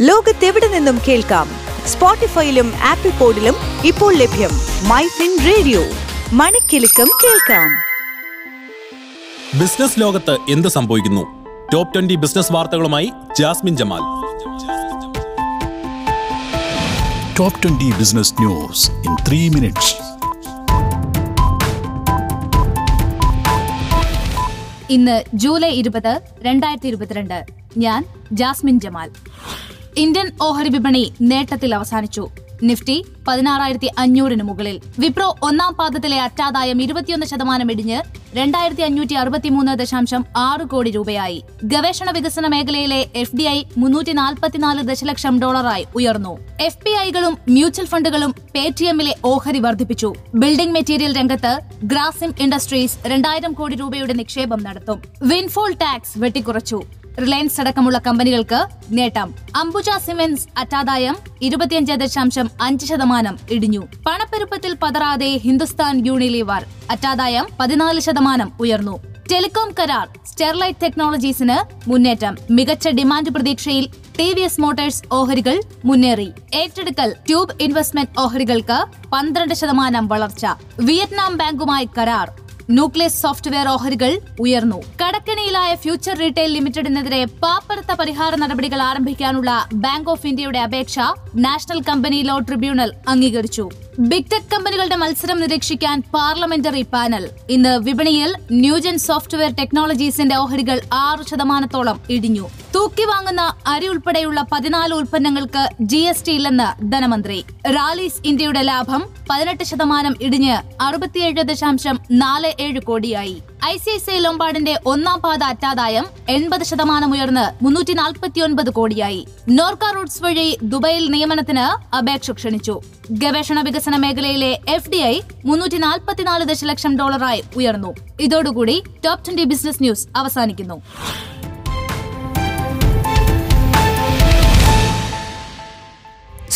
ലോകത്തെവിടെ നിന്നും കേൾക്കാം? സ്പോട്ടിഫൈയിലും ആപ്പിൾ പോഡിലും ഇപ്പോൾ ലഭ്യം മൈ ഫിൻ റേഡിയോ. മണിക്കെലക്കം കേൾക്കാം. ബിസിനസ് ലോകത്ത് എന്ത് സംഭവിക്കുന്നു? ടോപ്പ് ട്വന്റി ബിസിനസ് വാർത്തകളുമായി Jasmin Jamal. Top twenty business news in three minutes. ഇന്ന് ജൂലൈ ഇരുപത് രണ്ടായിരത്തി ഇരുപത്തിരണ്ട്. ഞാൻ ജാസ്മിൻ ജമാൽ. ഇന്ത്യൻ ഓഹരി വിപണി നേട്ടത്തിൽ അവസാനിച്ചു. നിഫ്റ്റി പതിനാറായിരത്തി അഞ്ഞൂറിന് മുകളിൽ. വിപ്രോ ഒന്നാം പാദത്തിലെ അറ്റാദായം ഇരുപത്തിയൊന്ന് ശതമാനം ഇടിഞ്ഞ് രണ്ടായിരത്തി അഞ്ഞൂറ്റി അറുപത്തിമൂന്ന് ദശാംശം ആറ് കോടി രൂപയായി. ഗവേഷണ വികസന മേഖലയിലെ എഫ് ഡി ഐ മുന്നൂറ്റി നാൽപ്പത്തിനാല് ദശലക്ഷം ഡോളറായി ഉയർന്നു. എഫ് പി ഐകളും മ്യൂച്വൽ ഫണ്ടുകളും പേടിഎമ്മിലെ ഓഹരി വർദ്ധിപ്പിച്ചു. ബിൽഡിംഗ് മെറ്റീരിയൽ രംഗത്ത് ഗ്രാസിം ഇൻഡസ്ട്രീസ് രണ്ടായിരം കോടി രൂപയുടെ നിക്ഷേപം നടത്തും. Windfall tax വെട്ടിക്കുറച്ചു. റിലയൻസ് അടക്കമുള്ള കമ്പനികൾക്ക് നേട്ടം. അംബുജ സിമെന്റ്സ് അറ്റാദായം ഇരുപത്തിയഞ്ച് ദശാംശം അഞ്ച് ശതമാനം ഇടിഞ്ഞു. പണപ്പെരുപ്പത്തിൽ പതറാതെ ഹിന്ദുസ്ഥാൻ യൂണിലിവർ അറ്റാദായം പതിനാല് ശതമാനം ഉയർന്നു. ടെലികോം കരാർ സ്റ്റെർലൈറ്റ് ടെക്നോളജീസിന് മുന്നേറ്റം. മികച്ച ഡിമാൻഡ് പ്രതീക്ഷയിൽ ടി വി എസ് മോട്ടോഴ്സ് ഓഹരികൾ മുന്നേറി. ഏറ്റെടുക്കൽ ട്യൂബ് ഇൻവെസ്റ്റ്മെന്റ് ഓഹരികൾക്ക് പന്ത്രണ്ട് ശതമാനം വളർച്ച. വിയറ്റ്നാം ബാങ്കുമായി കരാർ ന്യൂക്ലിയസ് സോഫ്റ്റ്വെയർ ഓഹരികൾ ഉയർന്നു. കടക്കണിയിലായ ഫ്യൂച്ചർ റീറ്റെയിൽ ലിമിറ്റഡിനെതിരെ പാപ്പരത്ത പരിഹാര നടപടികൾ ആരംഭിക്കാനുള്ള ബാങ്ക് ഓഫ് ഇന്ത്യയുടെ അപേക്ഷ നാഷണൽ കമ്പനി ലോ ട്രിബ്യൂണൽ അംഗീകരിച്ചു. ബിഗ് ടെക് കമ്പനികളുടെ മത്സരം നിരീക്ഷിക്കാൻ പാർലമെന്ററി പാനൽ. ഇന്ന് വിപണിയിൽ ന്യൂജൻ സോഫ്റ്റ്വെയർ ടെക്നോളജീസിന്റെ ഓഹരികൾ ആറ് ശതമാനത്തോളം ഇടിഞ്ഞു. തൂക്കി വാങ്ങുന്ന അരി ഉൾപ്പെടെയുള്ള പതിനാല് ഉൽപ്പന്നങ്ങൾക്ക് ജി എസ് ടി ഇല്ലെന്ന് ധനമന്ത്രി. റാലീസ് ഇന്ത്യയുടെ ലാഭം പതിനെട്ട് ശതമാനം ഇടിഞ്ഞ് അറുപത്തിയേഴ് ദശാംശം നാല് ഏഴ് കോടിയായി. I C I C I ലൊമ്പാർഡിന്റെ ഒന്നാം പാത അറ്റാദായം എൺപത് ശതമാനം ഉയർന്ന് മുന്നൂറ്റി നാൽപ്പത്തിയൊൻപത് കോടിയായി. നോർക്ക റൂട്ട്സ് വഴി ദുബൈയിൽ നിയമനത്തിന് അപേക്ഷ ക്ഷണിച്ചു. ഗവേഷണ വികസന മേഖലയിലെ എഫ് ഡി ഐ മുന്നൂറ്റി നാൽപ്പത്തിനാല് ദശലക്ഷം ഡോളറായി ഉയർന്നു. ഇതോടുകൂടി ടോപ് ട്വന്റി ബിസിനസ് ന്യൂസ് അവസാനിക്കുന്നു.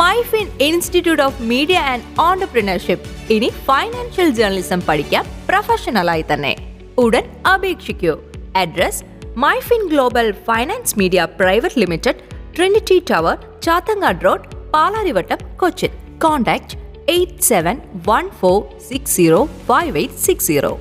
Myfin institute of media and entrepreneurship. ഇനി ഫൈനാൻഷ്യൽ ജേർണലിസം പഠിക്കാം പ്രൊഫഷണലായി തന്നെ. ഉടൻ അപേക്ഷിക്കൂ. Address Myfin global finance media private limited trinity tower Chathangad road Palarivattom Cochin. Contact eight seven one four six zero five eight six zero.